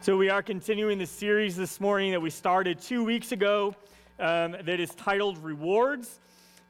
So, we are continuing the series this morning that we started two weeks ago um, that is titled Rewards.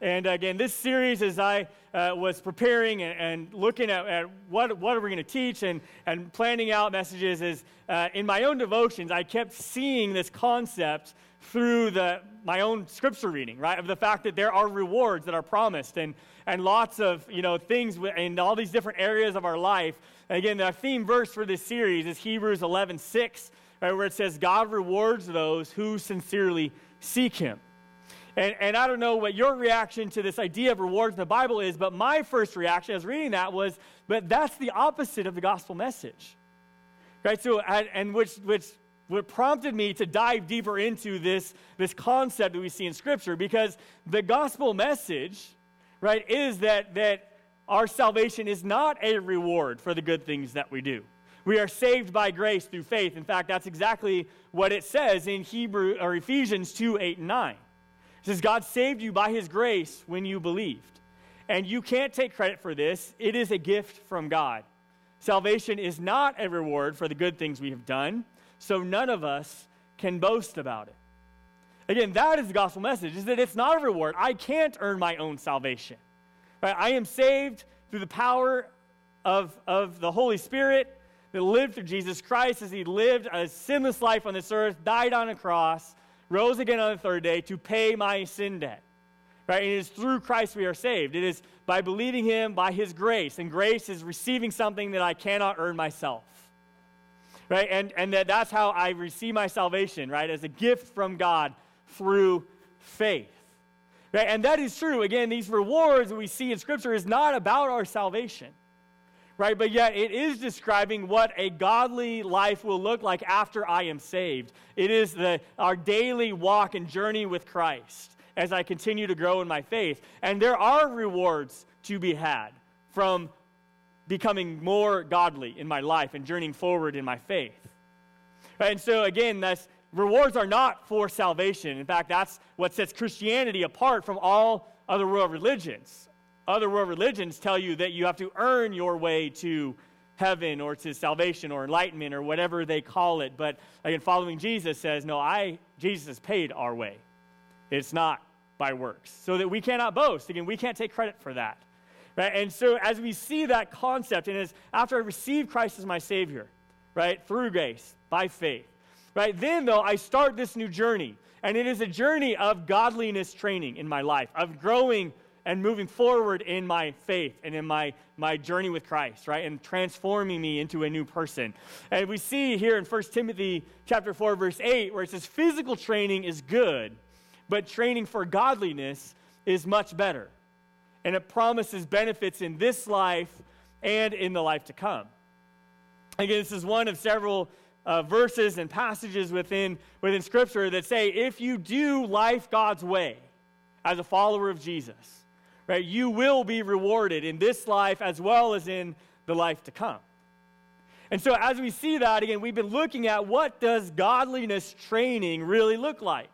And again, this series, as I uh, was preparing and, and looking at, at, what, what are we going to teach and, and planning out messages, is uh, in my own devotions, I kept seeing this concept through the, my own scripture reading, right? Of the fact that there are rewards that are promised and, and lots of, you know, things in all these different areas of our life. And again, the theme verse for this series is Hebrews 11, 6, right, where it says, God rewards those who sincerely seek him. And, and I don't know what your reaction to this idea of rewards in the Bible is, but my first reaction as reading that was, but that's the opposite of the gospel message. Right? So, and, and which, which what prompted me to dive deeper into this, this concept that we see in Scripture because the gospel message, right, is that, that our salvation is not a reward for the good things that we do. We are saved by grace through faith. In fact, that's exactly what it says in Hebrew or Ephesians 2 8 and 9. It says, God saved you by his grace when you believed. And you can't take credit for this, it is a gift from God. Salvation is not a reward for the good things we have done so none of us can boast about it. Again, that is the gospel message, is that it's not a reward. I can't earn my own salvation. Right? I am saved through the power of, of the Holy Spirit that lived through Jesus Christ as he lived a sinless life on this earth, died on a cross, rose again on the third day to pay my sin debt. Right? And it is through Christ we are saved. It is by believing him, by his grace. And grace is receiving something that I cannot earn myself right? And, and that that's how I receive my salvation, right? As a gift from God through faith. Right? And that is true. Again, these rewards we see in Scripture is not about our salvation, right? But yet it is describing what a godly life will look like after I am saved. It is the, our daily walk and journey with Christ as I continue to grow in my faith. And there are rewards to be had from becoming more godly in my life and journeying forward in my faith. And so, again, that's, rewards are not for salvation. In fact, that's what sets Christianity apart from all other world religions. Other world religions tell you that you have to earn your way to heaven or to salvation or enlightenment or whatever they call it. But again, following Jesus says, no, I, Jesus paid our way. It's not by works. So that we cannot boast. Again, we can't take credit for that. Right? And so as we see that concept, and as after I receive Christ as my Savior, right, through grace, by faith, right, then though I start this new journey. And it is a journey of godliness training in my life, of growing and moving forward in my faith and in my, my journey with Christ, right? And transforming me into a new person. And we see here in 1 Timothy chapter 4, verse 8, where it says, physical training is good, but training for godliness is much better and it promises benefits in this life and in the life to come. Again, this is one of several uh, verses and passages within, within Scripture that say if you do life God's way as a follower of Jesus, right, you will be rewarded in this life as well as in the life to come. And so as we see that, again, we've been looking at what does godliness training really look like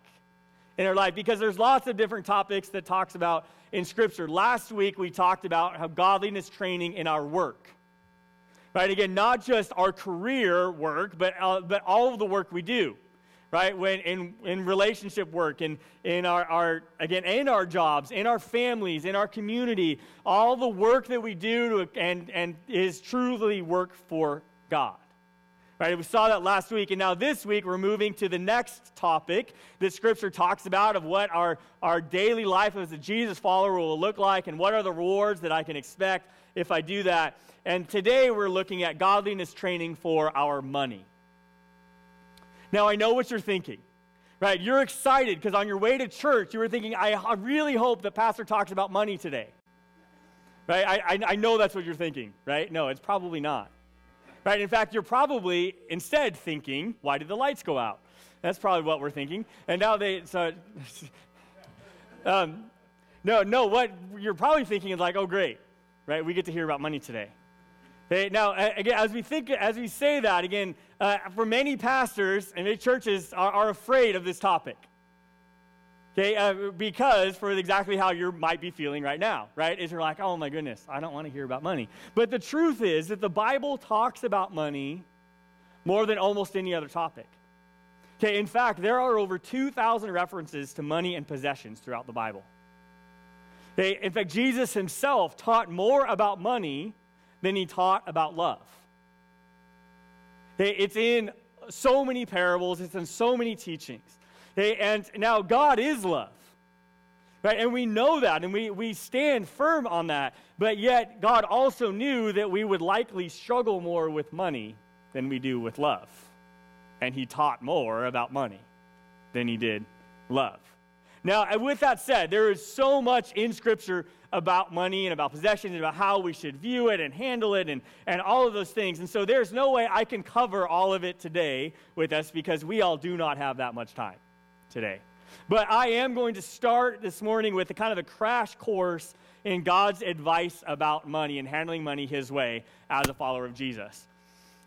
in our life because there's lots of different topics that talks about in Scripture. Last week, we talked about how godliness training in our work. Right? Again, not just our career work, but, uh, but all of the work we do. Right? When in, in relationship work, in, in our, our, again, in our jobs, in our families, in our community, all the work that we do to, and, and is truly work for God. Right, we saw that last week, and now this week we're moving to the next topic that Scripture talks about of what our, our daily life as a Jesus follower will look like and what are the rewards that I can expect if I do that. And today we're looking at godliness training for our money. Now, I know what you're thinking, right? You're excited because on your way to church, you were thinking, I, really hope that Pastor talks about money today. Right? I, I, I know that's what you're thinking, right? No, it's probably not. Right? In fact, you're probably instead thinking, why did the lights go out? That's probably what we're thinking. And now they, so, um, no, no, what you're probably thinking is like, oh, great, right? We get to hear about money today. Okay, now, again, as we think, as we say that, again, uh, for many pastors and many churches are, are afraid of this topic. Okay, uh, because for exactly how you might be feeling right now, right? Is you're like, oh my goodness, I don't want to hear about money. But the truth is that the Bible talks about money more than almost any other topic. Okay, in fact, there are over 2,000 references to money and possessions throughout the Bible. Okay, in fact, Jesus himself taught more about money than he taught about love. It's in so many parables, it's in so many teachings. And now God is love. Right? And we know that and we, we stand firm on that. But yet, God also knew that we would likely struggle more with money than we do with love. And He taught more about money than He did love. Now, with that said, there is so much in Scripture about money and about possessions and about how we should view it and handle it and, and all of those things. And so there's no way I can cover all of it today with us because we all do not have that much time today. But I am going to start this morning with a kind of a crash course in God's advice about money and handling money His way as a follower of Jesus.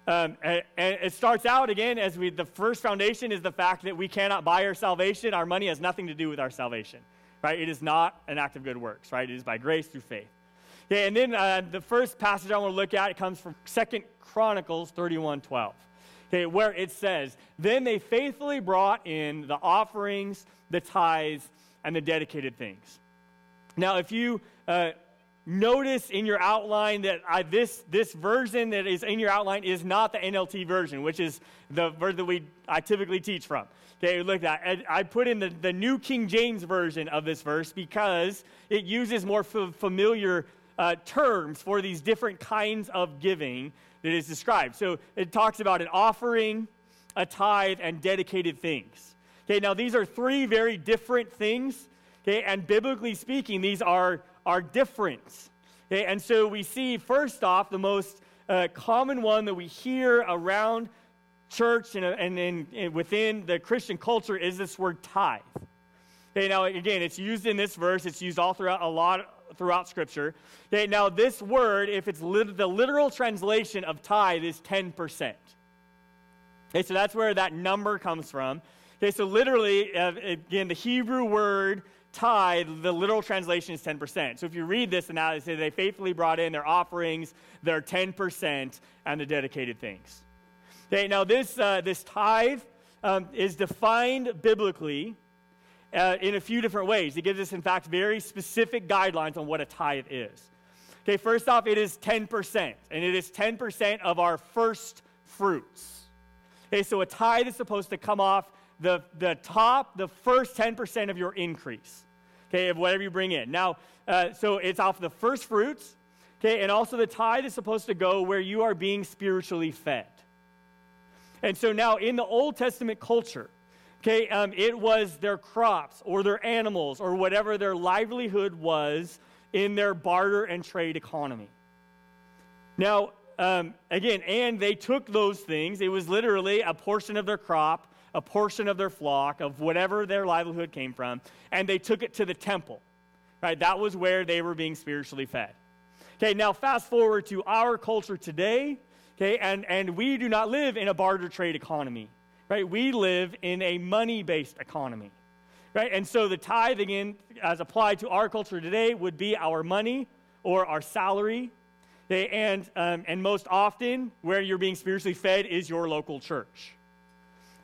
Um, and, it starts out again as we, the first foundation is the fact that we cannot buy our salvation. Our money has nothing to do with our salvation, right? It is not an act of good works, right? It is by grace through faith. Okay, and then uh, the first passage I want to look at, it comes from Second Chronicles 31 12. Okay, where it says, Then they faithfully brought in the offerings, the tithes, and the dedicated things. Now, if you uh, notice in your outline that I, this, this version that is in your outline is not the NLT version, which is the version that we, I typically teach from. Okay, look at that. I put in the, the New King James version of this verse because it uses more f- familiar uh, terms for these different kinds of giving that is described. So it talks about an offering, a tithe, and dedicated things. Okay, now these are three very different things. Okay, and biblically speaking, these are are different. Okay? And so we see, first off, the most uh, common one that we hear around church and, and, and, and, within the Christian culture is this word tithe. Okay, now again, it's used in this verse. It's used all throughout a lot throughout Scripture. Okay, now this word, if it's the literal translation of tithe, is ten percent. Okay, so that's where that number comes from. Okay, so literally, uh, again, the Hebrew word tithe, the literal translation is 10%. So if you read this and now they say they faithfully brought in their offerings, their 10%, and the dedicated things. Okay, now this, uh, this tithe um, is defined biblically uh, in a few different ways. It gives us, in fact, very specific guidelines on what a tithe is. Okay, first off, it is 10%, and it is 10% of our first fruits. Okay, so a tithe is supposed to come off the, the top, the first 10% of your increase, okay, of whatever you bring in. Now, uh, so it's off the first fruits, okay, and also the tithe is supposed to go where you are being spiritually fed. And so now in the Old Testament culture, okay, um, it was their crops or their animals or whatever their livelihood was in their barter and trade economy. Now, um, again, and they took those things, it was literally a portion of their crop a portion of their flock, of whatever their livelihood came from, and they took it to the temple. Right? That was where they were being spiritually fed. Okay, now fast forward to our culture today, okay, and, and we do not live in a barter trade economy. Right? We live in a money-based economy. Right? And so the tithe, again, as applied to our culture today, would be our money or our salary. Okay? And, um, and most often, where you're being spiritually fed is your local church.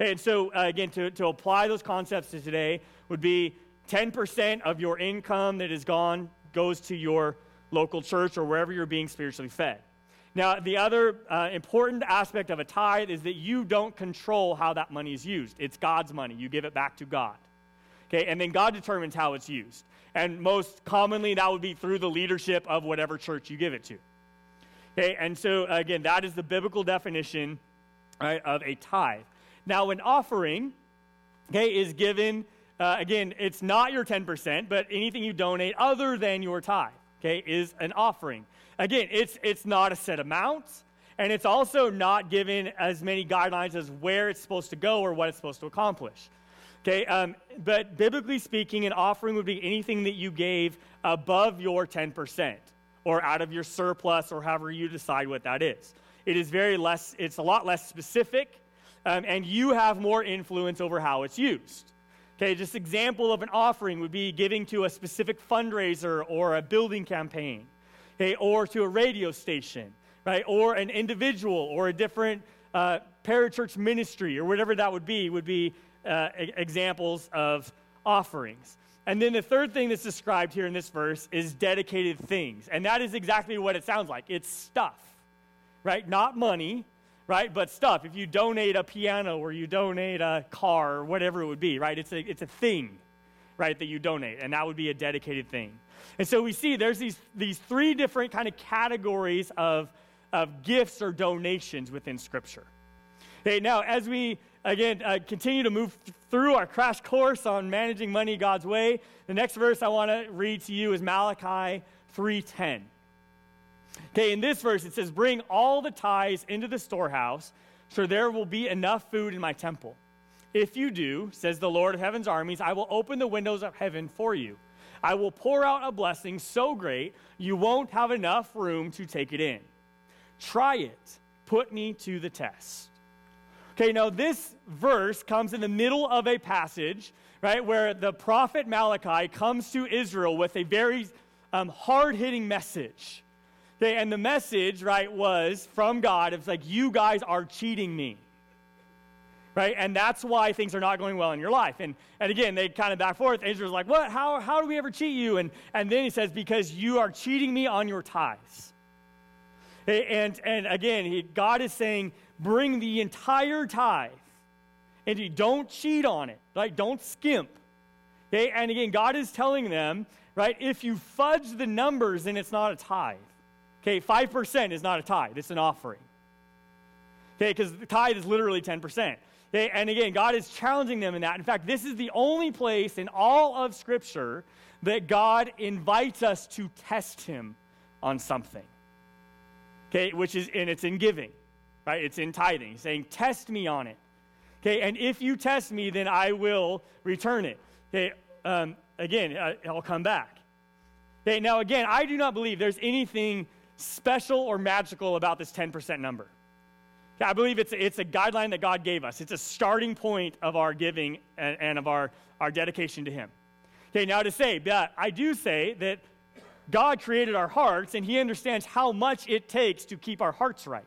And so, uh, again, to, to apply those concepts to today would be 10% of your income that is gone goes to your local church or wherever you're being spiritually fed. Now, the other uh, important aspect of a tithe is that you don't control how that money is used. It's God's money. You give it back to God. Okay, and then God determines how it's used. And most commonly, that would be through the leadership of whatever church you give it to. Okay, and so again, that is the biblical definition right, of a tithe. Now, an offering, okay, is given, uh, again, it's not your 10%, but anything you donate other than your tithe, okay, is an offering. Again, it's, it's not a set amount, and it's also not given as many guidelines as where it's supposed to go or what it's supposed to accomplish. Okay, um, but biblically speaking, an offering would be anything that you gave above your 10% or out of your surplus or however you decide what that is. It is very less, it's a lot less specific um, and you have more influence over how it's used. Okay, just example of an offering would be giving to a specific fundraiser or a building campaign, okay, or to a radio station, right, or an individual or a different uh, parachurch ministry or whatever that would be, would be uh, examples of offerings. And then the third thing that's described here in this verse is dedicated things. And that is exactly what it sounds like it's stuff, right? Not money, right? But stuff. If you donate a piano or you donate a car or whatever it would be, right? It's a, it's a thing, right, that you donate. And that would be a dedicated thing. And so we see there's these, these three different kind of categories of, of gifts or donations within Scripture. Okay, now as we again uh, continue to move th- through our crash course on managing money God's way, the next verse I want to read to you is Malachi 3:10. Okay, in this verse it says, "Bring all the tithes into the storehouse, so there will be enough food in my temple. If you do, says the Lord of heaven's armies, I will open the windows of heaven for you." I will pour out a blessing so great you won't have enough room to take it in. Try it. Put me to the test. Okay, now this verse comes in the middle of a passage, right, where the prophet Malachi comes to Israel with a very um, hard hitting message. Okay, and the message, right, was from God. It's like, you guys are cheating me right? And that's why things are not going well in your life. And, and again, they kind of back forth. Israel's like, what? How, how do we ever cheat you? And, and then he says, because you are cheating me on your tithes. And, and again, he, God is saying, bring the entire tithe. And you don't cheat on it. Like, don't skimp. Okay? And again, God is telling them, right, if you fudge the numbers, then it's not a tithe. Okay, 5% is not a tithe, it's an offering. Okay, because the tithe is literally 10%. Okay, and again, God is challenging them in that. In fact, this is the only place in all of Scripture that God invites us to test Him on something. Okay, which is, and it's in giving, right? It's in tithing. Saying, Test me on it. Okay, and if you test me, then I will return it. Okay, um, again, I'll come back. Okay, now again, I do not believe there's anything special or magical about this 10% number. I believe it's, it's a guideline that God gave us. It's a starting point of our giving and, and of our, our dedication to Him. Okay, now to say, but I do say that God created our hearts and He understands how much it takes to keep our hearts right.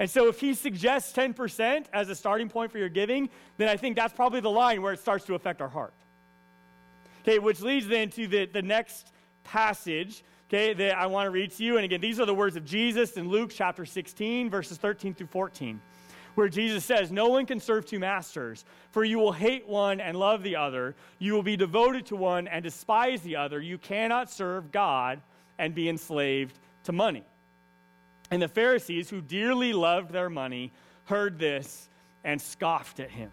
And so if He suggests 10% as a starting point for your giving, then I think that's probably the line where it starts to affect our heart. Okay, which leads then to the, the next passage okay, that I want to read to you. And again, these are the words of Jesus in Luke chapter 16, verses 13 through 14, where Jesus says, No one can serve two masters, for you will hate one and love the other. You will be devoted to one and despise the other. You cannot serve God and be enslaved to money. And the Pharisees, who dearly loved their money, heard this and scoffed at him.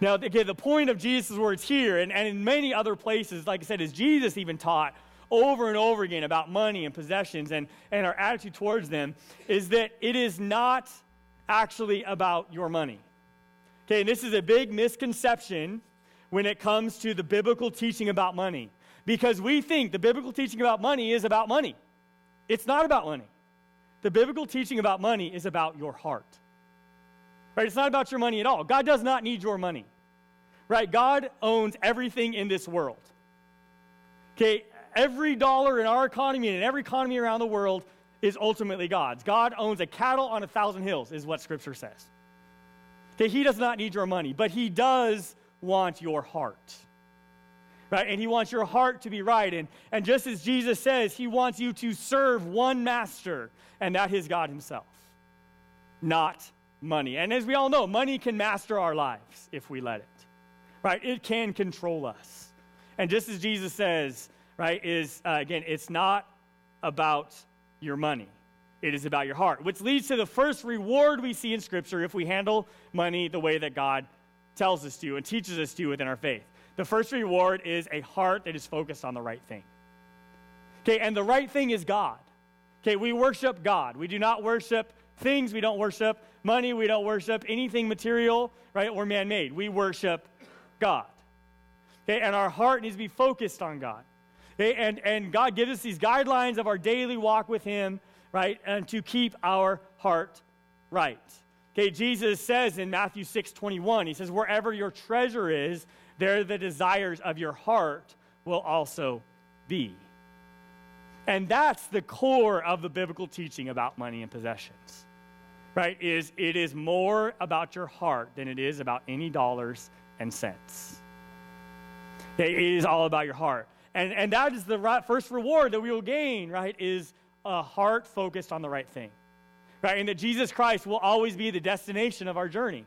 Now, again, the point of Jesus' words here and, and in many other places, like I said, is Jesus even taught over and over again about money and possessions and, and our attitude towards them is that it is not actually about your money. Okay, and this is a big misconception when it comes to the biblical teaching about money because we think the biblical teaching about money is about money. It's not about money. The biblical teaching about money is about your heart. Right? It's not about your money at all. God does not need your money. Right? God owns everything in this world. Okay, every dollar in our economy and in every economy around the world is ultimately God's. God owns a cattle on a thousand hills, is what Scripture says. Okay, he does not need your money, but he does want your heart. Right? And he wants your heart to be right. And, and just as Jesus says, he wants you to serve one master, and that is God himself, not money. And as we all know, money can master our lives if we let it. Right? It can control us. And just as Jesus says, right, is uh, again, it's not about your money. It is about your heart, which leads to the first reward we see in Scripture if we handle money the way that God tells us to and teaches us to within our faith. The first reward is a heart that is focused on the right thing. Okay, and the right thing is God. Okay, we worship God. We do not worship things, we don't worship money, we don't worship anything material, right, or man made. We worship God. Okay, and our heart needs to be focused on God. And, and God gives us these guidelines of our daily walk with Him, right? And to keep our heart right. Okay, Jesus says in Matthew 6 21, He says, Wherever your treasure is, there the desires of your heart will also be. And that's the core of the biblical teaching about money and possessions. right, is it is more about your heart than it is about any dollars and cents. It is all about your heart. And, and that is the right, first reward that we will gain, right, is a heart focused on the right thing. Right? And that Jesus Christ will always be the destination of our journey.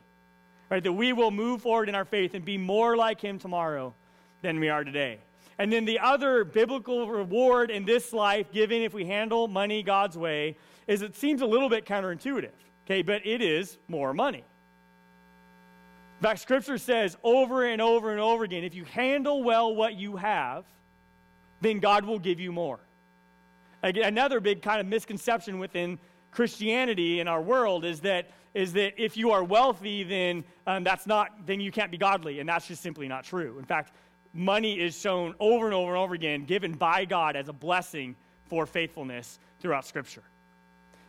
Right? That we will move forward in our faith and be more like him tomorrow than we are today. And then the other biblical reward in this life, given if we handle money God's way, is it seems a little bit counterintuitive. Okay, but it is more money. In fact, Scripture says over and over and over again if you handle well what you have, then God will give you more. Another big kind of misconception within Christianity in our world is that is that if you are wealthy, then um, that's not then you can't be godly, and that's just simply not true. In fact, money is shown over and over and over again, given by God as a blessing for faithfulness throughout Scripture.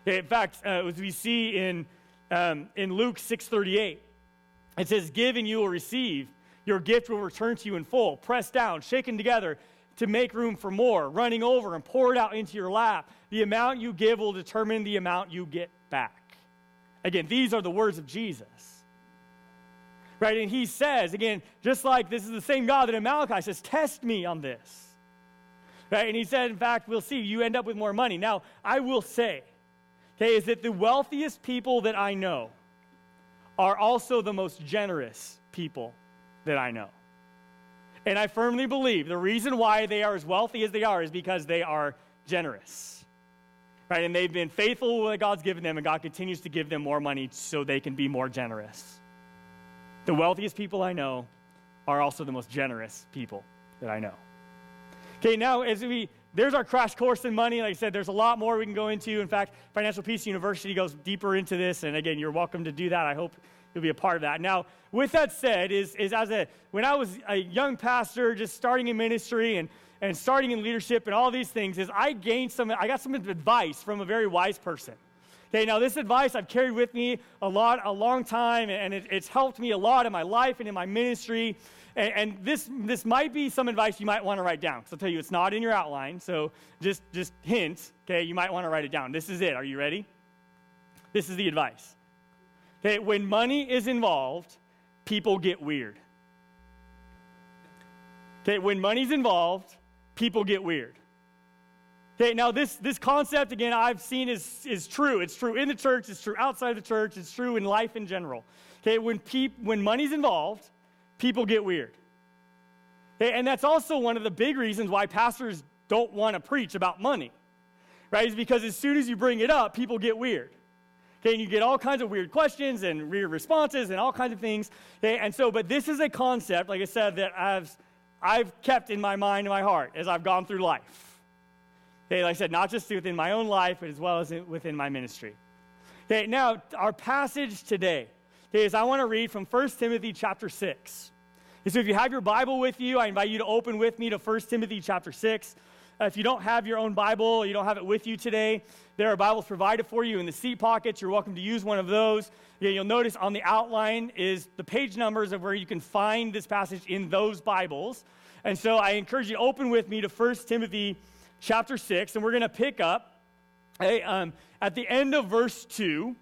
In fact, uh, as we see in um, in Luke six thirty eight, it says, "Give and you will receive; your gift will return to you in full, pressed down, shaken together." To make room for more, running over and pour it out into your lap. The amount you give will determine the amount you get back. Again, these are the words of Jesus. Right? And he says, again, just like this is the same God that in Malachi says, test me on this. Right? And he said, in fact, we'll see, you end up with more money. Now, I will say, okay, is that the wealthiest people that I know are also the most generous people that I know. And I firmly believe the reason why they are as wealthy as they are is because they are generous. Right? And they've been faithful with what God's given them, and God continues to give them more money so they can be more generous. The wealthiest people I know are also the most generous people that I know. Okay, now as we there's our crash course in money. Like I said, there's a lot more we can go into. In fact, Financial Peace University goes deeper into this. And again, you're welcome to do that. I hope you'll be a part of that. Now, with that said, is, is as a when I was a young pastor, just starting in ministry and, and starting in leadership and all these things, is I gained some, I got some advice from a very wise person. Okay, now this advice I've carried with me a lot, a long time, and it, it's helped me a lot in my life and in my ministry. And, and this, this might be some advice you might want to write down. So I'll tell you, it's not in your outline. So just, just hints. Okay, you might want to write it down. This is it. Are you ready? This is the advice. Okay, when money is involved, people get weird. Okay, when money's involved, people get weird. Okay, now this, this concept, again, I've seen is, is true. It's true in the church, it's true outside the church, it's true in life in general. Okay, when, peop, when money's involved, people get weird. Okay, and that's also one of the big reasons why pastors don't want to preach about money, right? Is because as soon as you bring it up, people get weird. Okay, and you get all kinds of weird questions and weird responses and all kinds of things. Okay, and so, but this is a concept, like I said, that I've, I've kept in my mind and my heart as I've gone through life. Okay, like I said, not just within my own life, but as well as within my ministry. Okay, now our passage today okay, is I want to read from 1 Timothy chapter 6. And so if you have your Bible with you, I invite you to open with me to 1 Timothy chapter 6. Uh, if you don't have your own Bible, you don't have it with you today, there are Bibles provided for you in the seat pockets. You're welcome to use one of those. You'll notice on the outline is the page numbers of where you can find this passage in those Bibles. And so I encourage you to open with me to 1 Timothy chapter 6, and we're going to pick up hey, um, at the end of verse 2.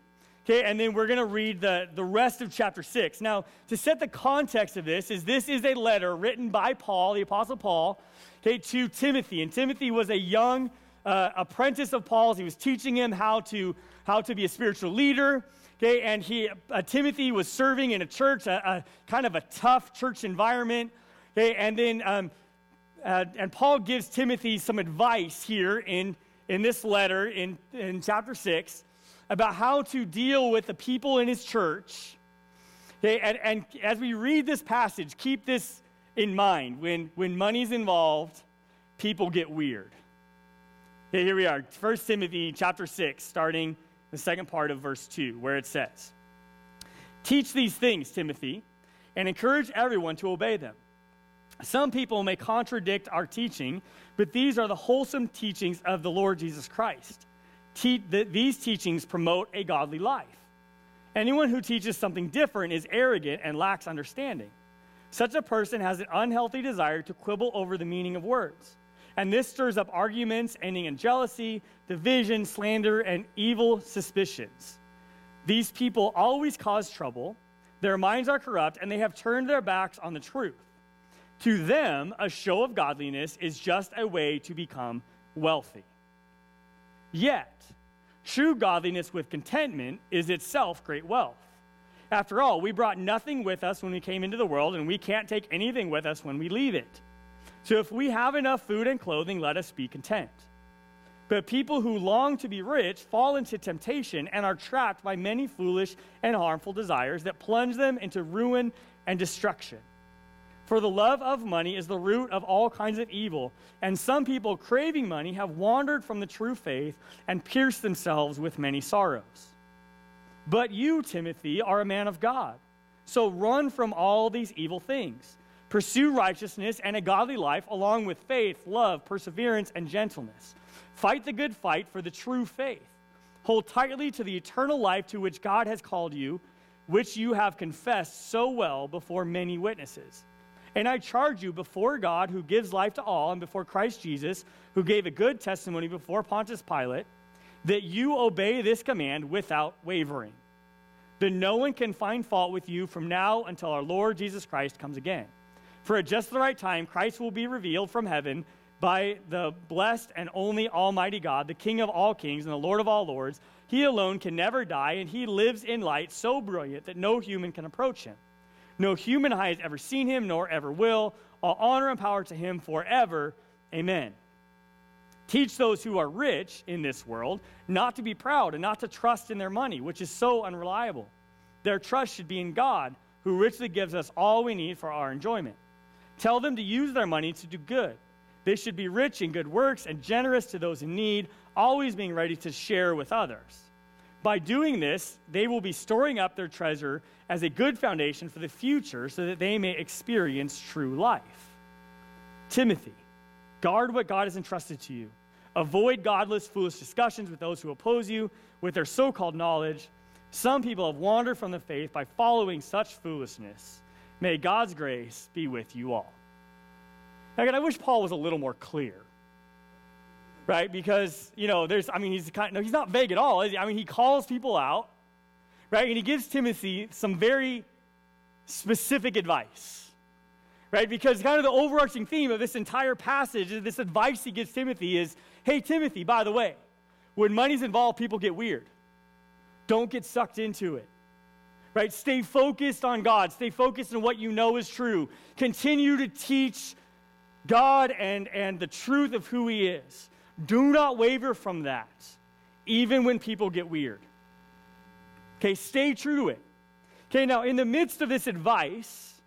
Okay, and then we're going to read the, the rest of chapter 6. Now, to set the context of this, is this is a letter written by Paul, the Apostle Paul, okay, to Timothy. And Timothy was a young uh, apprentice of Paul's. He was teaching him how to, how to be a spiritual leader. Okay, and he, uh, Timothy was serving in a church, a, a, kind of a tough church environment. Okay, and then, um, uh, and Paul gives Timothy some advice here in, in this letter in, in chapter 6 about how to deal with the people in his church. Okay, and, and as we read this passage, keep this in mind. When, when money's involved, people get weird. Here we are. 1 Timothy chapter 6, starting the second part of verse 2, where it says, Teach these things, Timothy, and encourage everyone to obey them. Some people may contradict our teaching, but these are the wholesome teachings of the Lord Jesus Christ. Te- the, these teachings promote a godly life. Anyone who teaches something different is arrogant and lacks understanding. Such a person has an unhealthy desire to quibble over the meaning of words. And this stirs up arguments ending in jealousy, division, slander, and evil suspicions. These people always cause trouble, their minds are corrupt, and they have turned their backs on the truth. To them, a show of godliness is just a way to become wealthy. Yet, true godliness with contentment is itself great wealth. After all, we brought nothing with us when we came into the world, and we can't take anything with us when we leave it. So if we have enough food and clothing, let us be content. But people who long to be rich fall into temptation and are trapped by many foolish and harmful desires that plunge them into ruin and destruction. For the love of money is the root of all kinds of evil, and some people craving money have wandered from the true faith and pierced themselves with many sorrows. But you, Timothy, are a man of God. So run from all these evil things. Pursue righteousness and a godly life, along with faith, love, perseverance, and gentleness. Fight the good fight for the true faith. Hold tightly to the eternal life to which God has called you, which you have confessed so well before many witnesses. And I charge you before God, who gives life to all, and before Christ Jesus, who gave a good testimony before Pontius Pilate that you obey this command without wavering. Then no one can find fault with you from now until our Lord Jesus Christ comes again. For at just the right time, Christ will be revealed from heaven by the blessed and only Almighty God, the King of all kings and the Lord of all lords. He alone can never die, and he lives in light so brilliant that no human can approach him. No human eye has ever seen him, nor ever will. All honor and power to him forever. Amen. Teach those who are rich in this world not to be proud and not to trust in their money, which is so unreliable. Their trust should be in God, who richly gives us all we need for our enjoyment. Tell them to use their money to do good. They should be rich in good works and generous to those in need, always being ready to share with others. By doing this, they will be storing up their treasure as a good foundation for the future so that they may experience true life. Timothy, Guard what God has entrusted to you. Avoid godless, foolish discussions with those who oppose you with their so called knowledge. Some people have wandered from the faith by following such foolishness. May God's grace be with you all. Again, I wish Paul was a little more clear, right? Because, you know, there's, I mean, he's kind of, no, he's not vague at all. I mean, he calls people out, right? And he gives Timothy some very specific advice right? Because kind of the overarching theme of this entire passage, this advice he gives Timothy is hey, Timothy, by the way, when money's involved, people get weird. Don't get sucked into it. Right? Stay focused on God. Stay focused on what you know is true. Continue to teach God and, and the truth of who He is. Do not waver from that, even when people get weird. Okay, stay true to it. Okay, now in the midst of this advice,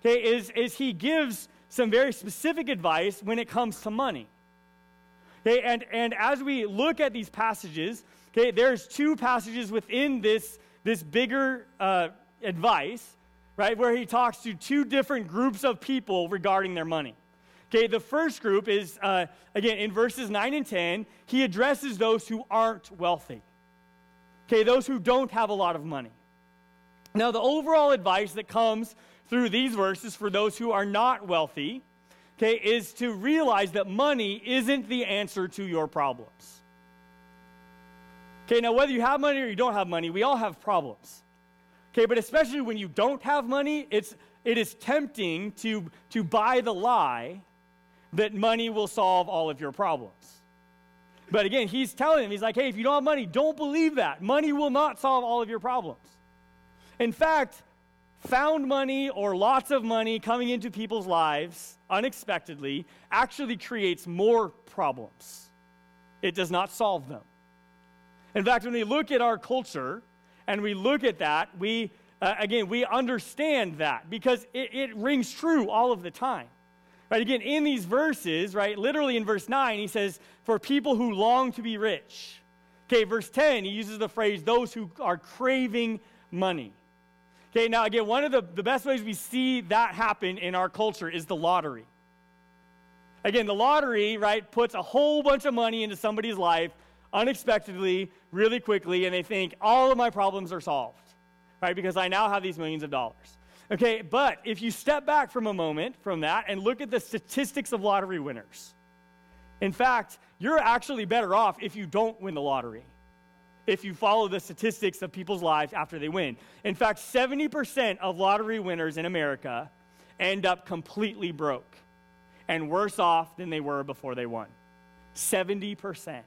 okay, is, is he gives some very specific advice when it comes to money. Okay, and, and as we look at these passages, okay, there's two passages within this, this bigger uh, advice, right, where he talks to two different groups of people regarding their money. Okay, the first group is, uh, again, in verses 9 and 10, he addresses those who aren't wealthy. Okay, those who don't have a lot of money. Now, the overall advice that comes through these verses for those who are not wealthy, okay, is to realize that money isn't the answer to your problems. Okay, now whether you have money or you don't have money, we all have problems. Okay, but especially when you don't have money, it's it is tempting to to buy the lie that money will solve all of your problems. But again, he's telling them, he's like, hey, if you don't have money, don't believe that. Money will not solve all of your problems. In fact, found money or lots of money coming into people's lives unexpectedly actually creates more problems. It does not solve them. In fact, when we look at our culture and we look at that, we, uh, again, we understand that because it, it rings true all of the time. Right, again, in these verses, right, literally in verse 9, he says, for people who long to be rich. Okay, verse 10, he uses the phrase, those who are craving money. Okay, now again, one of the, the best ways we see that happen in our culture is the lottery. Again, the lottery, right, puts a whole bunch of money into somebody's life unexpectedly, really quickly, and they think all of my problems are solved, right, because I now have these millions of dollars. Okay, but if you step back from a moment from that and look at the statistics of lottery winners, in fact, you're actually better off if you don't win the lottery. if you follow the statistics of people's lives after they win. In fact, 70% of lottery winners in America end up completely broke and worse off than they were before they won. 70%.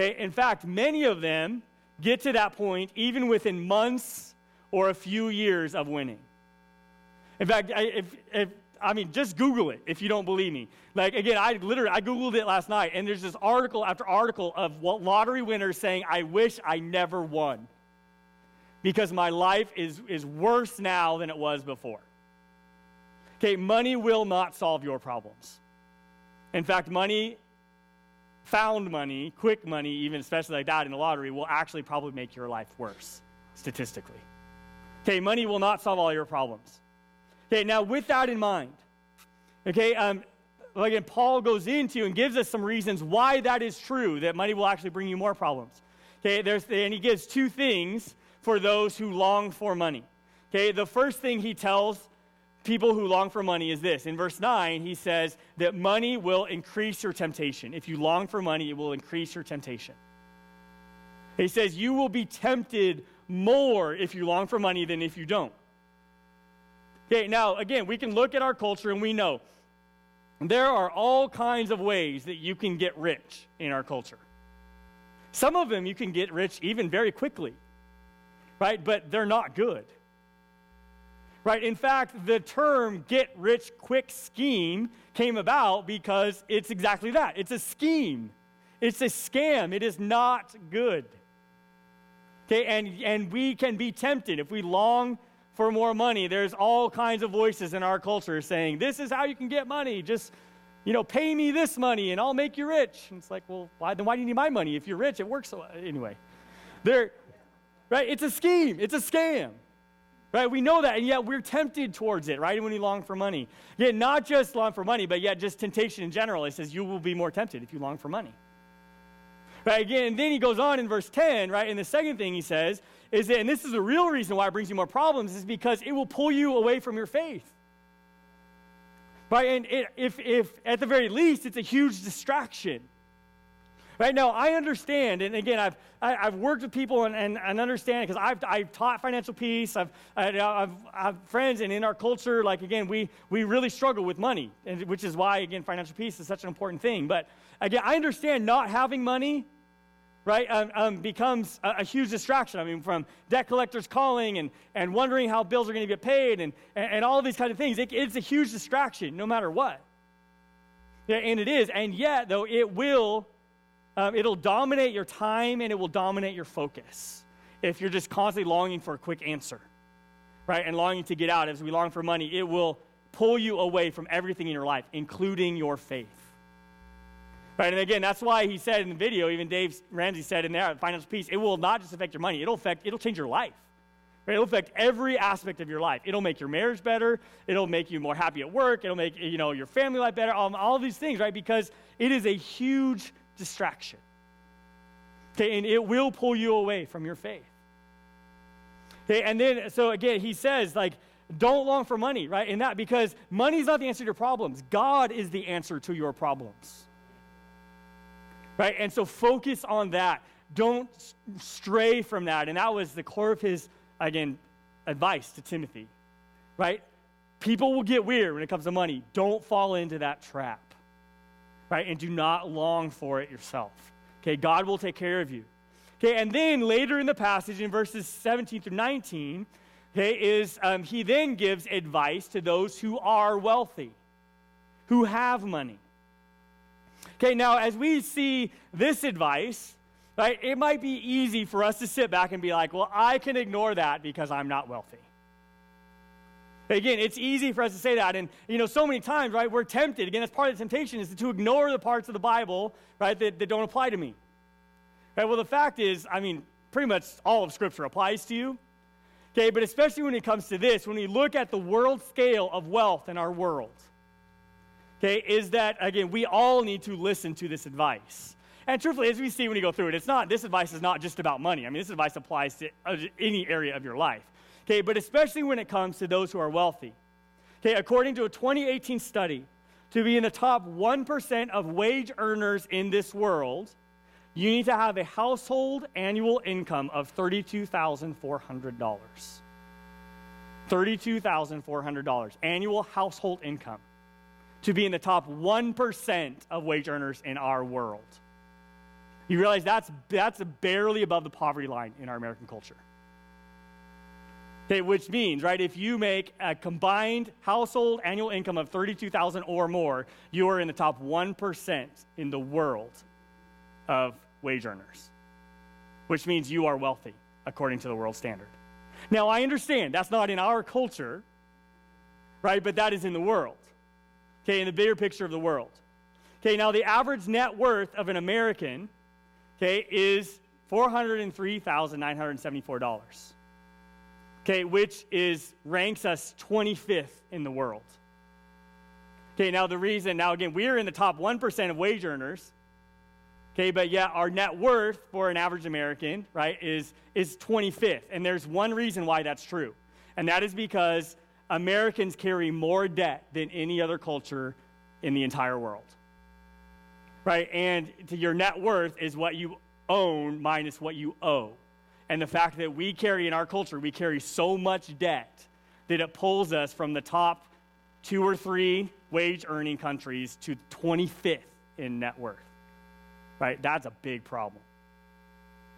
In fact, many of them get to that point even within months or a few years of winning. In fact, if, if, I mean, just Google it if you don't believe me. Like, again, I literally, I Googled it last night, and there's this article after article of what lottery winners saying, I wish I never won because my life is, is worse now than it was before. Okay, money will not solve your problems. In fact, money, found money, quick money, even especially like that in the lottery, will actually probably make your life worse, statistically. Okay, money will not solve all your problems. Okay, now with that in mind, okay, um, again, Paul goes into and gives us some reasons why that is true, that money will actually bring you more problems. Okay, there's, and he gives two things for those who long for money. Okay, the first thing he tells people who long for money is this. In verse 9, he says that money will increase your temptation. If you long for money, it will increase your temptation. He says you will be tempted more if you long for money than if you don't. Okay, now again, we can look at our culture and we know there are all kinds of ways that you can get rich in our culture. Some of them you can get rich even very quickly, right? But they're not good. Right? In fact, the term get rich quick scheme came about because it's exactly that. It's a scheme. It's a scam. It is not good. Okay, and, and we can be tempted if we long for more money. There's all kinds of voices in our culture saying, This is how you can get money. Just, you know, pay me this money and I'll make you rich. And it's like, well, why then why do you need my money? If you're rich, it works so anyway. There, right? It's a scheme, it's a scam. Right? We know that, and yet we're tempted towards it, right? When we long for money. Yet not just long for money, but yet just temptation in general. It says you will be more tempted if you long for money. Right? Again, and then he goes on in verse 10, right? And the second thing he says is that, and this is the real reason why it brings you more problems, is because it will pull you away from your faith. Right? And it, if, if at the very least, it's a huge distraction. Right now, I understand, and again, I've, I, have i have worked with people and, and, and understand because I've, I've taught financial peace. I've, I, have i have friends, and in our culture, like again, we, we really struggle with money, and, which is why, again, financial peace is such an important thing. But again, I understand not having money right, um, um, becomes a, a, huge distraction. I mean, from debt collectors calling and, and wondering how bills are going to get paid and, and, and all of these kind of things. It, it's a huge distraction no matter what. Yeah, and it is. And yet, though, it will um, it'll dominate your time and it will dominate your focus if you're just constantly longing for a quick answer, right? And longing to get out as we long for money, it will pull you away from everything in your life, including your faith. Right, and again, that's why he said in the video, even Dave Ramsey said in there, financial peace, it will not just affect your money, it'll affect, it'll change your life. Right? It'll affect every aspect of your life. It'll make your marriage better. It'll make you more happy at work. It'll make you know your family life better. All, all these things, right? Because it is a huge distraction. Okay, and it will pull you away from your faith. Okay, and then, so again, he says, like, don't long for money, right? In that, because money is not the answer to your problems, God is the answer to your problems. Right? And so focus on that. Don't stray from that. And that was the core of his, again, advice to Timothy, right? People will get weird when it comes to money. Don't fall into that trap right? And do not long for it yourself. Okay, God will take care of you. Okay, and then later in the passage, in verses 17 through 19, okay, is um, he then gives advice to those who are wealthy, who have money. Okay, now as we see this advice, right, it might be easy for us to sit back and be like, well, I can ignore that because I'm not wealthy. Again, it's easy for us to say that. And, you know, so many times, right, we're tempted. Again, that's part of the temptation is to ignore the parts of the Bible, right, that, that don't apply to me. Right? Well, the fact is, I mean, pretty much all of Scripture applies to you. Okay, but especially when it comes to this, when we look at the world scale of wealth in our world, okay, is that, again, we all need to listen to this advice. And truthfully, as we see when you go through it, it's not, this advice is not just about money. I mean, this advice applies to uh, any area of your life. Okay, but especially when it comes to those who are wealthy. Okay, according to a 2018 study, to be in the top 1% of wage earners in this world, you need to have a household annual income of $32,400. $32,400 annual household income to be in the top 1% of wage earners in our world. You realize that's, that's barely above the poverty line in our American culture. Okay, which means, right, if you make a combined household annual income of 32,000 or more, you are in the top 1% in the world of wage earners, which means you are wealthy according to the world standard. Now, I understand that's not in our culture, right, but that is in the world. Okay, in the bigger picture of the world. Okay, now the average net worth of an American, okay, is $403,974 okay, which is ranks us 25th in the world. Okay, now the reason, now again, we're in the top 1% of wage earners, okay, but yet our net worth for an average American, right, is, is 25th. And there's one reason why that's true, and that is because Americans carry more debt than any other culture in the entire world. Right? And your net worth is what you own minus what you owe and the fact that we carry in our culture, we carry so much debt that it pulls us from the top two or three wage earning countries to 25th in net worth. Right? That's a big problem.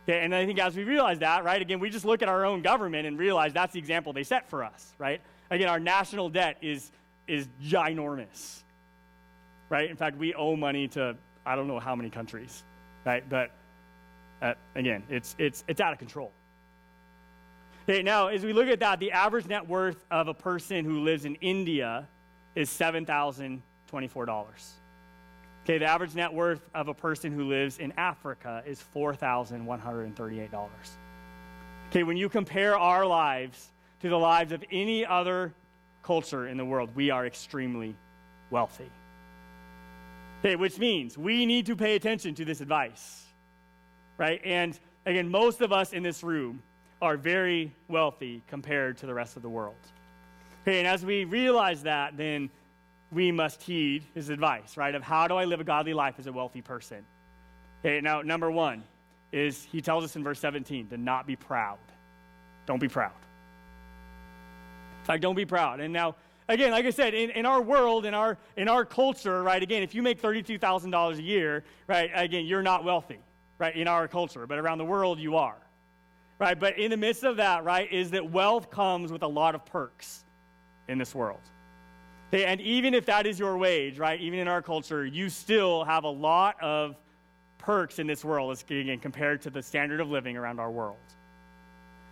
Okay, and I think as we realize that, right, again, we just look at our own government and realize that's the example they set for us, right? Again, our national debt is, is ginormous, right? In fact, we owe money to I don't know how many countries, right? But uh, again, it's, it's, it's out of control. Okay, now, as we look at that, the average net worth of a person who lives in India is $7,024. Okay, the average net worth of a person who lives in Africa is $4,138. Okay, when you compare our lives to the lives of any other culture in the world, we are extremely wealthy. Okay, which means we need to pay attention to this advice right? And again, most of us in this room are very wealthy compared to the rest of the world. Okay, and as we realize that, then we must heed his advice, right? Of how do I live a godly life as a wealthy person? Okay, now, number one is he tells us in verse 17 to not be proud. Don't be proud. In fact, don't be proud. And now, again, like I said, in, in our world, in our, in our culture, right, again, if you make $32,000 a year, right, again, you're not wealthy right, in our culture, but around the world you are. Right? But in the midst of that, right, is that wealth comes with a lot of perks in this world. Okay, and even if that is your wage, right, even in our culture, you still have a lot of perks in this world, again, compared to the standard of living around our world.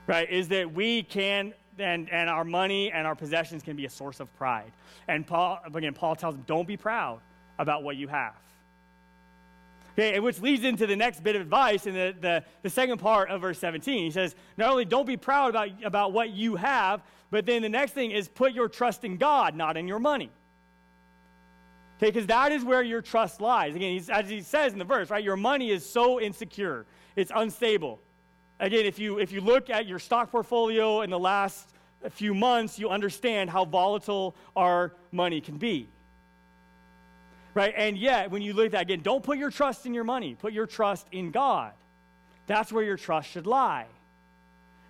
Right? Is that we can and, and our money and our possessions can be a source of pride. And Paul, again, Paul tells them, don't be proud about what you have. Okay, which leads into the next bit of advice in the, the, the second part of verse 17. He says, Not only don't be proud about, about what you have, but then the next thing is put your trust in God, not in your money. Okay, because that is where your trust lies. Again, as he says in the verse, right, your money is so insecure, it's unstable. Again, if you, if you look at your stock portfolio in the last few months, you understand how volatile our money can be right? And yet, when you look at that again, don't put your trust in your money, put your trust in God. That's where your trust should lie,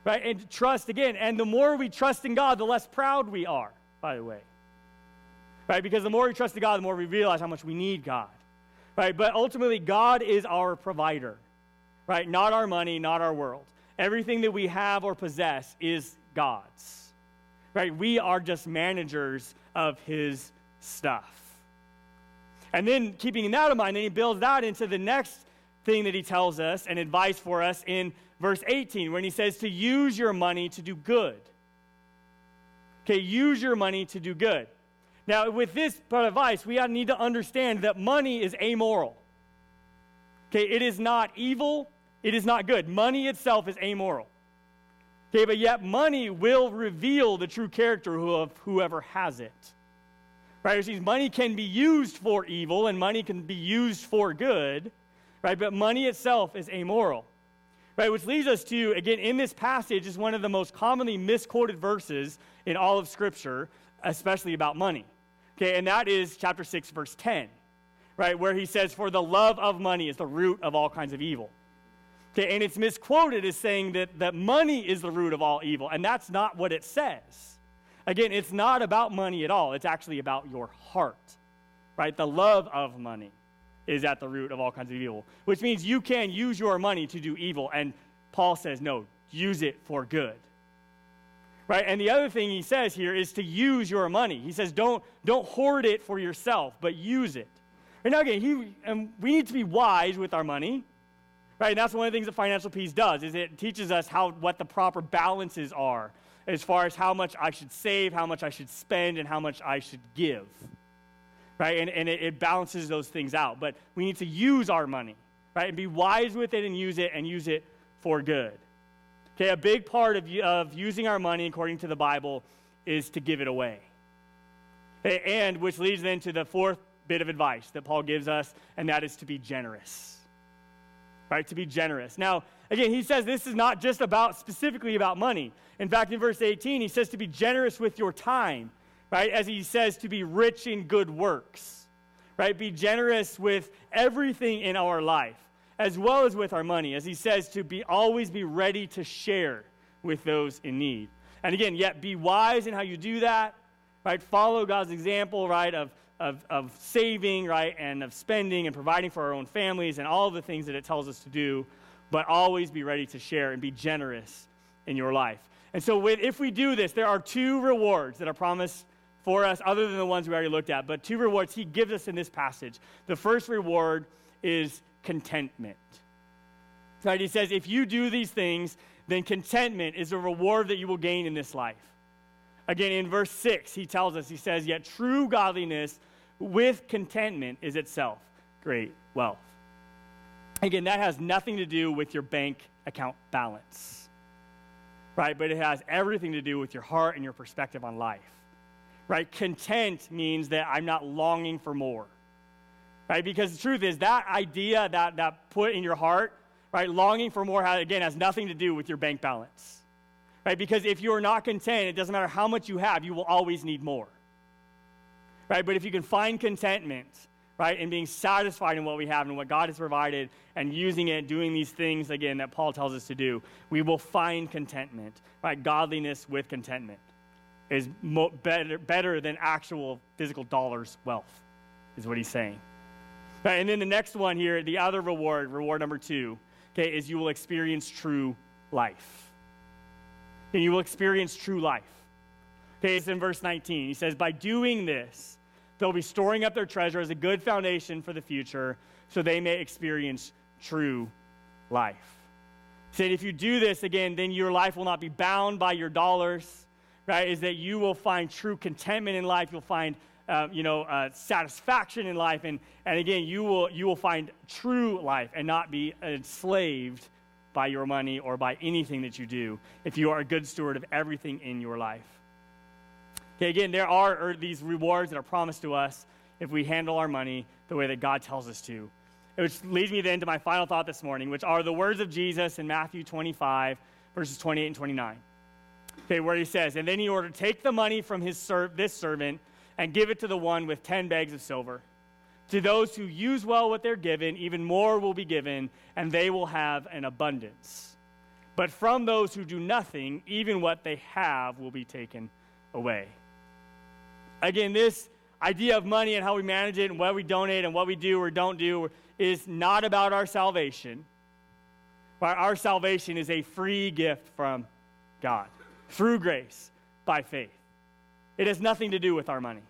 right? And trust again, and the more we trust in God, the less proud we are, by the way, right? Because the more we trust in God, the more we realize how much we need God, right? But ultimately, God is our provider, right? Not our money, not our world. Everything that we have or possess is God's, right? We are just managers of His stuff. And then, keeping that in mind, then he builds that into the next thing that he tells us and advice for us in verse 18 when he says to use your money to do good. Okay, use your money to do good. Now, with this advice, we need to understand that money is amoral. Okay, it is not evil, it is not good. Money itself is amoral. Okay, but yet money will reveal the true character of whoever has it. Right? Which money can be used for evil and money can be used for good, right? But money itself is amoral. Right? Which leads us to, again, in this passage is one of the most commonly misquoted verses in all of Scripture, especially about money. Okay, and that is chapter 6, verse 10. right, where he says, For the love of money is the root of all kinds of evil. Okay, and it's misquoted as saying that, that money is the root of all evil, and that's not what it says. Again, it's not about money at all, it's actually about your heart, right? The love of money is at the root of all kinds of evil, which means you can use your money to do evil, and Paul says, no, use it for good. Right? And the other thing he says here is to use your money. He says, don't, don't hoard it for yourself, but use it. And now again, he, and we need to be wise with our money. Right? And that's one of the things that Financial Peace does, is it teaches us how what the proper balances are as far as how much I should save, how much I should spend, and how much I should give. Right? And, and it, it balances those things out. But we need to use our money, right? And be wise with it and use it and use it for good. Okay, a big part of, of using our money, according to the Bible, is to give it away. And which leads then to the fourth bit of advice that Paul gives us, and that is to be generous. Right? To be generous. Now, again, he says this is not just about specifically about money. In fact, in verse 18, he says to be generous with your time, right? As he says to be rich in good works, right? Be generous with everything in our life as well as with our money, as he says to be always be ready to share with those in need. And again, yet be wise in how you do that, right? Follow God's example, right, of, of, of saving, right, and of spending and providing for our own families and all the things that it tells us to do, but always be ready to share and be generous in your life. And so, with, if we do this, there are two rewards that are promised for us, other than the ones we already looked at, but two rewards he gives us in this passage. The first reward is contentment. Right? He says, if you do these things, then contentment is a reward that you will gain in this life. Again, in verse 6, he tells us, he says, Yet true godliness with contentment is itself great wealth. Again, that has nothing to do with your bank account balance, right? But it has everything to do with your heart and your perspective on life, right? Content means that I'm not longing for more right? Because the truth is that idea that, that put in your heart, right, longing for more, again, has nothing to do with your bank balance, right? Because if you are not content, it doesn't matter how much you have, you will always need more, right? But if you can find contentment, right, and being satisfied in what we have and what God has provided and using it, doing these things, again, that Paul tells us to do, we will find contentment, right? Godliness with contentment is mo- better, better than actual physical dollars wealth, is what he's saying. Right, and then the next one here, the other reward, reward number two, okay, is you will experience true life. And you will experience true life. Okay, it's in verse 19. He says, By doing this, they'll be storing up their treasure as a good foundation for the future so they may experience true life. Said, If you do this again, then your life will not be bound by your dollars, right? Is that you will find true contentment in life. You'll find uh, you know, uh, satisfaction in life. And, and again, you will, you will find true life and not be enslaved by your money or by anything that you do if you are a good steward of everything in your life. Okay, again, there are er, these rewards that are promised to us if we handle our money the way that God tells us to. Which leads me then to my final thought this morning, which are the words of Jesus in Matthew 25, verses 28 and 29. Okay, where he says, And then he ordered, Take the money from his ser- this servant and give it to the one with 10 bags of silver. To those who use well what they're given, even more will be given, and they will have an abundance. But from those who do nothing, even what they have will be taken away. Again, this idea of money and how we manage it and what we donate and what we do or don't do is not about our salvation. Our salvation is a free gift from God through grace by faith. It has nothing to do with our money.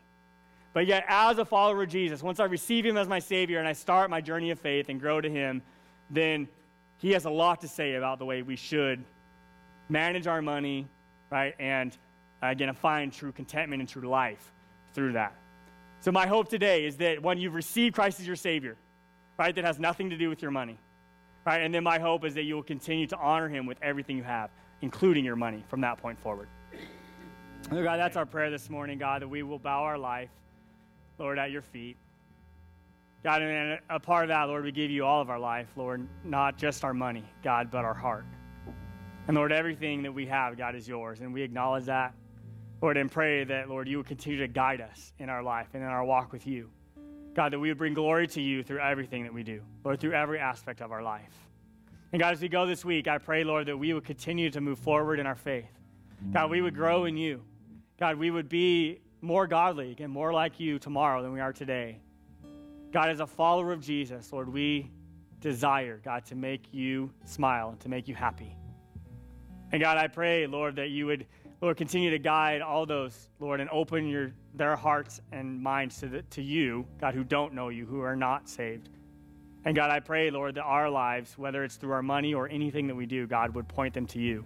But yet, as a follower of Jesus, once I receive him as my Savior and I start my journey of faith and grow to him, then he has a lot to say about the way we should manage our money, right? And again, find true contentment and true life through that. So, my hope today is that when you've received Christ as your Savior, right, that has nothing to do with your money, right? And then my hope is that you will continue to honor him with everything you have, including your money from that point forward. Lord God, that's our prayer this morning, God, that we will bow our life Lord, at your feet. God, and a part of that, Lord, we give you all of our life, Lord, not just our money, God, but our heart. And Lord, everything that we have, God, is yours. And we acknowledge that, Lord, and pray that, Lord, you will continue to guide us in our life and in our walk with you. God, that we would bring glory to you through everything that we do, Lord, through every aspect of our life. And God, as we go this week, I pray, Lord, that we would continue to move forward in our faith. God, we would grow in you. God, we would be more godly and more like you tomorrow than we are today. God, as a follower of Jesus, Lord, we desire, God, to make you smile and to make you happy. And God, I pray, Lord, that you would, Lord, continue to guide all those, Lord, and open your, their hearts and minds to, the, to you, God, who don't know you, who are not saved. And God, I pray, Lord, that our lives, whether it's through our money or anything that we do, God, would point them to you.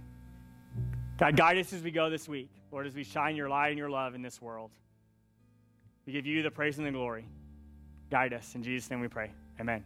God, guide us as we go this week, Lord, as we shine your light and your love in this world. We give you the praise and the glory. Guide us. In Jesus' name we pray. Amen.